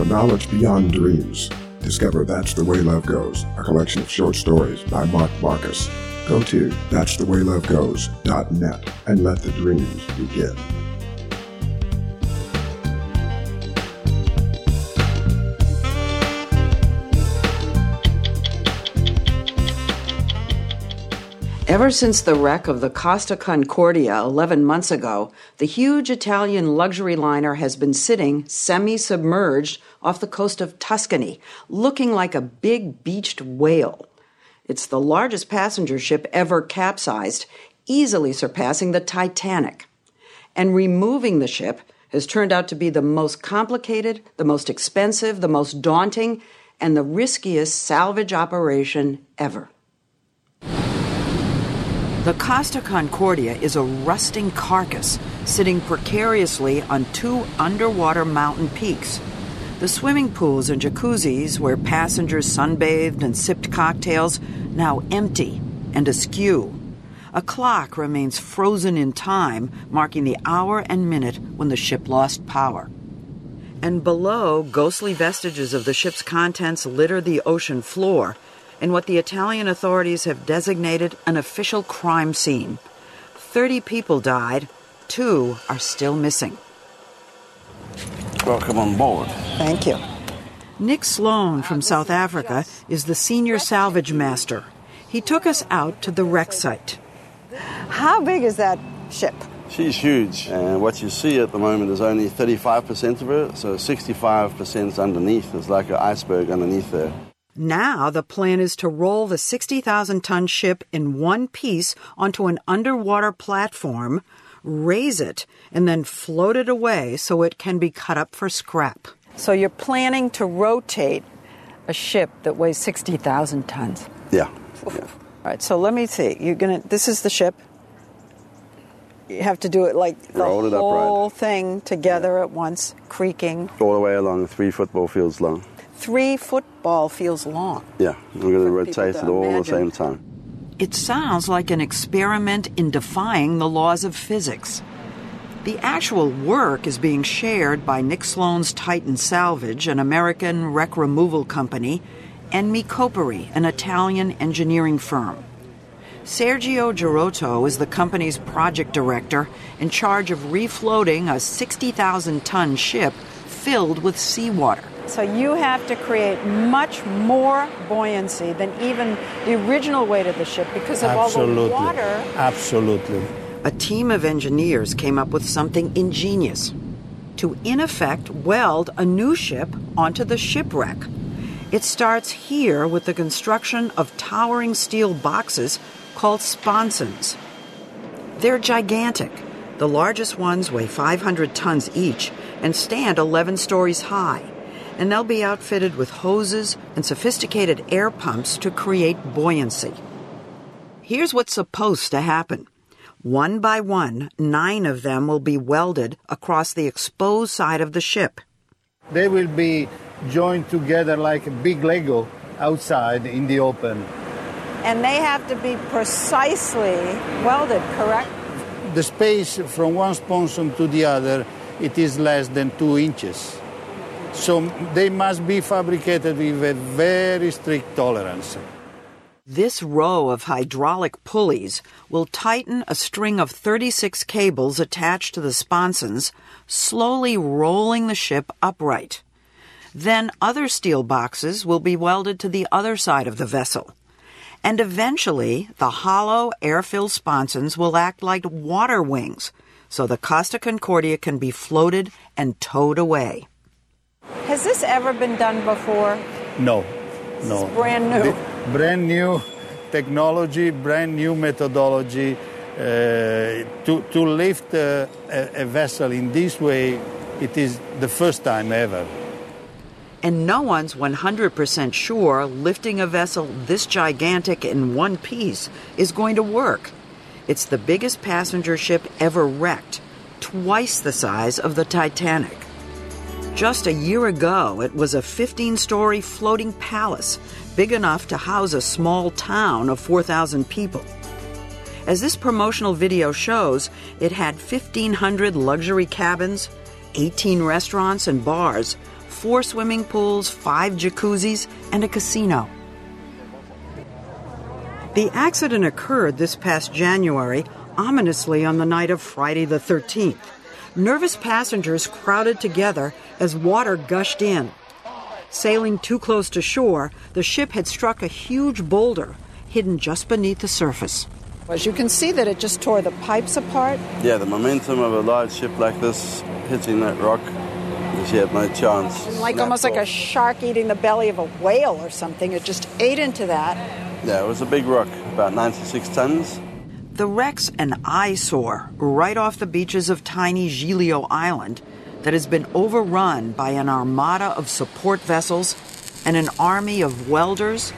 for knowledge beyond dreams. Discover That's the Way Love Goes, a collection of short stories by Mark Marcus. Go to that'sthewaylovegoes.net and let the dreams begin. Ever since the wreck of the Costa Concordia 11 months ago, the huge Italian luxury liner has been sitting semi submerged off the coast of Tuscany, looking like a big beached whale. It's the largest passenger ship ever capsized, easily surpassing the Titanic. And removing the ship has turned out to be the most complicated, the most expensive, the most daunting, and the riskiest salvage operation ever. The Costa Concordia is a rusting carcass sitting precariously on two underwater mountain peaks. The swimming pools and jacuzzis where passengers sunbathed and sipped cocktails now empty and askew. A clock remains frozen in time, marking the hour and minute when the ship lost power. And below, ghostly vestiges of the ship's contents litter the ocean floor in what the Italian authorities have designated an official crime scene. Thirty people died, two are still missing. Welcome on board. Thank you. Nick Sloane from South Africa is the senior salvage master. He took us out to the wreck site. How big is that ship? She's huge, and what you see at the moment is only 35% of her, so 65% underneath. There's like an iceberg underneath there. Now the plan is to roll the 60,000 ton ship in one piece onto an underwater platform, raise it, and then float it away so it can be cut up for scrap. So you're planning to rotate a ship that weighs 60,000 tons. Yeah. yeah. All right, so let me see. You're going to this is the ship. You have to do it like the Roll it whole upright. thing together at once, creaking. All the way along, three football fields long. Three football feels long. Yeah, we're going to rotate it all at the same time. It sounds like an experiment in defying the laws of physics. The actual work is being shared by Nick Sloane's Titan Salvage, an American wreck removal company, and Micoperi, an Italian engineering firm. Sergio Girotto is the company's project director in charge of refloating a 60,000 ton ship filled with seawater. So you have to create much more buoyancy than even the original weight of the ship because of all the Absolutely. water. Absolutely. A team of engineers came up with something ingenious to, in effect, weld a new ship onto the shipwreck. It starts here with the construction of towering steel boxes called sponsons. They're gigantic. The largest ones weigh 500 tons each and stand 11 stories high. And they'll be outfitted with hoses and sophisticated air pumps to create buoyancy. Here's what's supposed to happen. One by one, nine of them will be welded across the exposed side of the ship. They will be joined together like a big Lego outside in the open. And they have to be precisely welded, correct? The space from one sponson to the other, it is less than two inches. So they must be fabricated with a very strict tolerance. This row of hydraulic pulleys will tighten a string of 36 cables attached to the sponsons, slowly rolling the ship upright. Then other steel boxes will be welded to the other side of the vessel. And eventually, the hollow air filled sponsons will act like water wings, so the Costa Concordia can be floated and towed away. Has this ever been done before? No, no. brand new. The- brand new technology, brand new methodology. Uh, to, to lift uh, a, a vessel in this way, it is the first time ever. And no one's 100% sure lifting a vessel this gigantic in one piece is going to work. It's the biggest passenger ship ever wrecked, twice the size of the Titanic. Just a year ago, it was a 15 story floating palace, big enough to house a small town of 4,000 people. As this promotional video shows, it had 1,500 luxury cabins, 18 restaurants and bars, four swimming pools, five jacuzzis, and a casino. The accident occurred this past January, ominously on the night of Friday the 13th. Nervous passengers crowded together as water gushed in. Sailing too close to shore, the ship had struck a huge boulder hidden just beneath the surface. As you can see that it just tore the pipes apart. Yeah, the momentum of a large ship like this hitting that rock, she had no chance. Like Snapped almost like a shark eating the belly of a whale or something. It just ate into that. Yeah, it was a big rock, about 96 tons. The wreck's an eyesore right off the beaches of tiny Giglio Island that has been overrun by an armada of support vessels and an army of welders,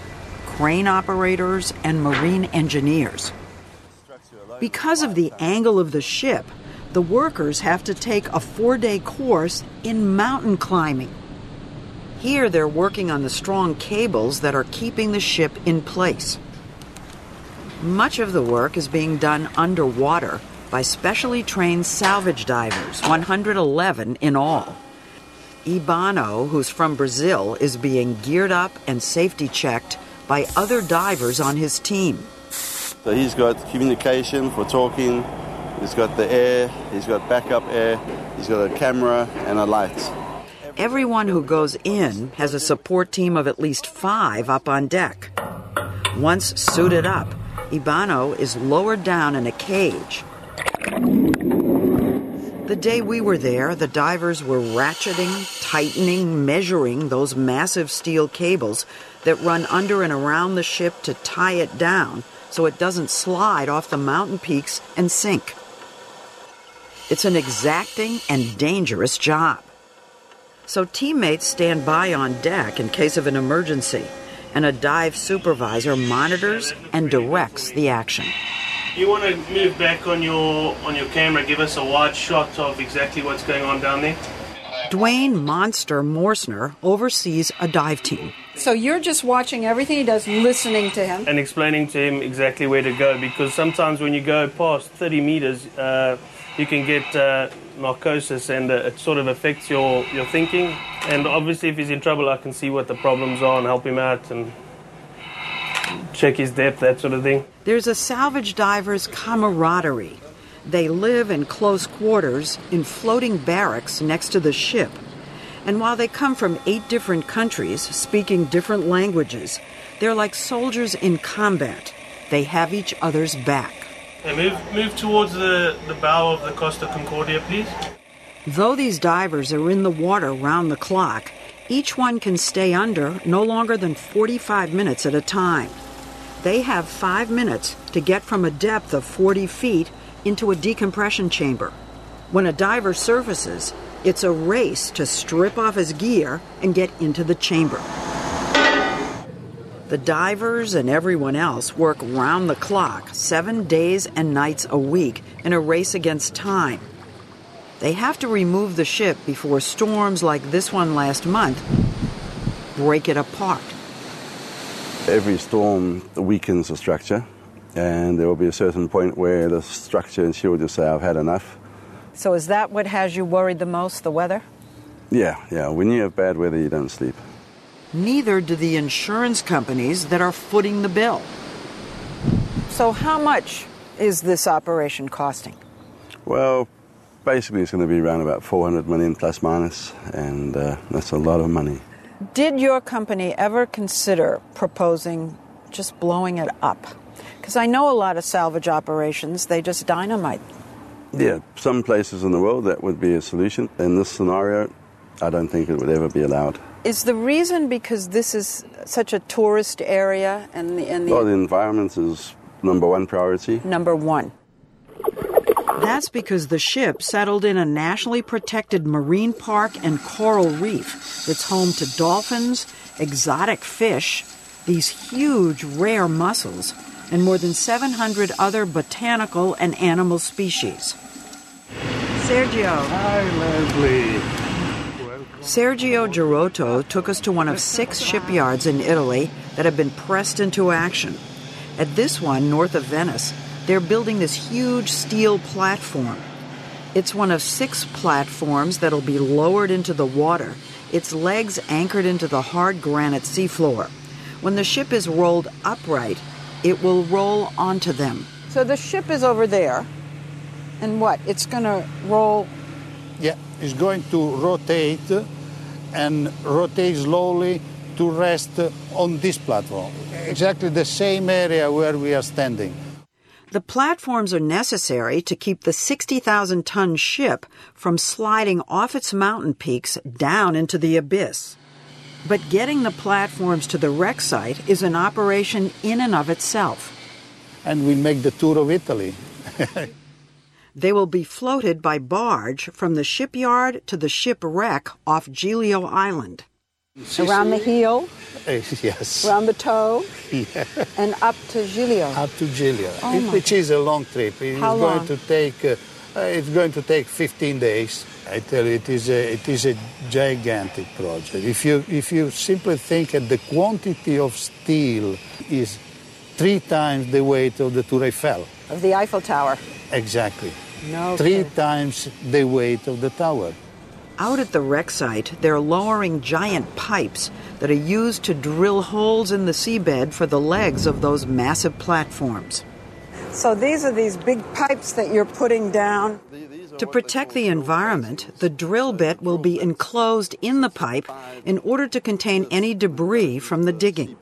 crane operators, and marine engineers. Because of the angle of the ship, the workers have to take a four day course in mountain climbing. Here they're working on the strong cables that are keeping the ship in place. Much of the work is being done underwater by specially trained salvage divers, 111 in all. Ibano, who's from Brazil, is being geared up and safety checked by other divers on his team. So he's got communication for talking, he's got the air, he's got backup air, he's got a camera and a light. Everyone who goes in has a support team of at least five up on deck. Once suited up, Ibano is lowered down in a cage. The day we were there, the divers were ratcheting, tightening, measuring those massive steel cables that run under and around the ship to tie it down so it doesn't slide off the mountain peaks and sink. It's an exacting and dangerous job. So teammates stand by on deck in case of an emergency, and a dive supervisor monitors and directs the action. You want to move back on your on your camera, give us a wide shot of exactly what's going on down there. Dwayne Monster Morsner oversees a dive team. So you're just watching everything he does, listening to him. and explaining to him exactly where to go because sometimes when you go past 30 meters, uh, you can get uh, narcosis and it sort of affects your, your thinking. And obviously, if he's in trouble, I can see what the problems are and help him out and check his depth, that sort of thing. There's a salvage diver's camaraderie. They live in close quarters in floating barracks next to the ship. And while they come from eight different countries, speaking different languages, they're like soldiers in combat. They have each other's back. Okay, move, move towards the, the bow of the Costa Concordia, please. Though these divers are in the water round the clock, each one can stay under no longer than 45 minutes at a time. They have five minutes to get from a depth of 40 feet into a decompression chamber. When a diver surfaces, it's a race to strip off his gear and get into the chamber. The divers and everyone else work round the clock, seven days and nights a week, in a race against time. They have to remove the ship before storms like this one last month break it apart. Every storm weakens the structure, and there will be a certain point where the structure and she will just say, I've had enough. So is that what has you worried the most, the weather? Yeah, yeah, when you have bad weather, you don't sleep. Neither do the insurance companies that are footing the bill. So how much is this operation costing? Well, basically, it's going to be around about 400 million plus minus, and uh, that's a lot of money. Did your company ever consider proposing just blowing it up? Because I know a lot of salvage operations, they just dynamite. Yeah, some places in the world that would be a solution. In this scenario, I don't think it would ever be allowed. Is the reason because this is such a tourist area and the, and the Well, the environment is number one priority. number one? That's because the ship settled in a nationally protected marine park and coral reef that's home to dolphins, exotic fish, these huge rare mussels, and more than 700 other botanical and animal species. Sergio. Hi, Leslie. Sergio Girotto took us to one of six shipyards in Italy that have been pressed into action. At this one, north of Venice, they're building this huge steel platform. It's one of six platforms that'll be lowered into the water its legs anchored into the hard granite seafloor. When the ship is rolled upright, it will roll onto them. So the ship is over there, and what? It's going to roll. Yeah, it's going to rotate and rotate slowly to rest on this platform. Exactly the same area where we are standing. The platforms are necessary to keep the 60,000 ton ship from sliding off its mountain peaks down into the abyss. But getting the platforms to the wreck site is an operation in and of itself. And we make the tour of Italy. They will be floated by barge from the shipyard to the shipwreck off Giglio Island. Around the heel, yes. around the toe, Yeah. and up to Giglio. Up to Giglio, Oh it- which is a long trip. It's How going long? to take. Uh, uh, it's going to take 15 days. I tell you, it is a it is a gigantic project. If you if you simply think that the quantity of steel is three times the weight of the Tour Eiffel, Of the Eiffel Tower. exactly. No. Three kidding. times the weight of the tower. Out at the wreck site, they're lowering giant pipes that are used to drill holes in the seabed for the legs of those massive platforms. So these are these big pipes that you're putting down. To protect the environment, the drill bit will be enclosed in the pipe in order to contain any debris from the digging.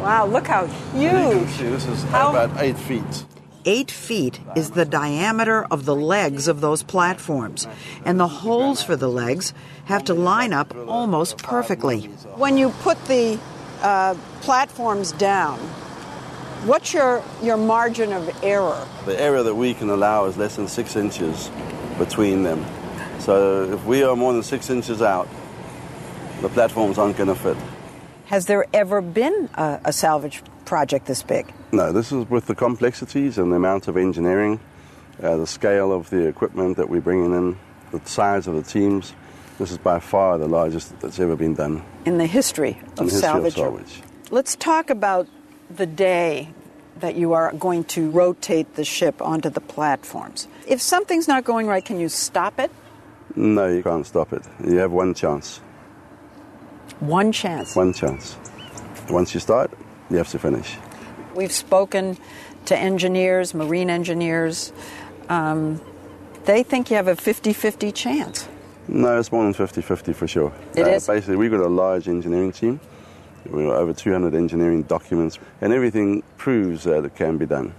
Wow, look how You can huge. see this is How- about eight feet. Eight feet is the diameter of the legs of those platforms, and the holes for the legs have to line up almost perfectly. When you put the uh, platforms down, what's your, your margin of error? The error that we can allow is less than six inches between them. So if we are more than six inches out, the platforms aren't going to fit. Has there ever been a, a salvage project this big? No, this is with the complexities and the amount of engineering, uh, the scale of the equipment that we're bringing in, the size of the teams. This is by far the largest that's ever been done in the history of the history salvage. of salvage. Let's talk about the day that you are going to rotate the ship onto the platforms. If something's not going right, can you stop it? No, you can't stop it. You have one chance. One chance. One chance. Once you start, you have to finish. We've spoken to engineers, marine engineers. Um, they think you have a 50 50 chance. No, it's more than 50-50 for sure. It uh, is? Basically, we've got a large engineering team. We've got over 200 engineering documents, and everything proves that it can be done.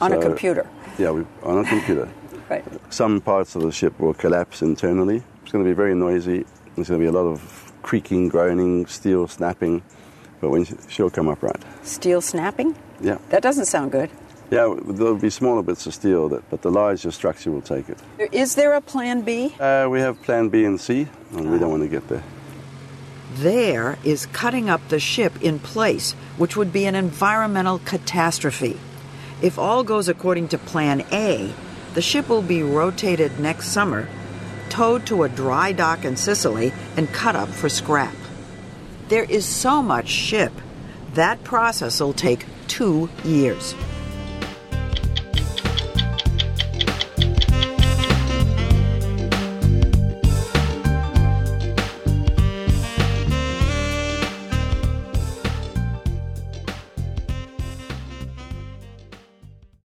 On a computer. Yeah, we, on a computer. Right. Some parts of the ship will collapse internally. It's going to be very noisy. There's going to be a lot of creaking, groaning, steel snapping, but when she'll come upright. Steel snapping? Yeah, That doesn't sound good. yeah. There'll be smaller bits of steel, that, but the larger structure will take it. Is there a plan B? Uh, we have Plan B and C, and we don't want to get there. There is cutting up the ship in place, which would be an environmental catastrophe. If all goes according to Plan A, the ship will be rotated next summer, towed to a dry dock in Sicily, and cut up for scrap. There is so much ship, that process will take two years.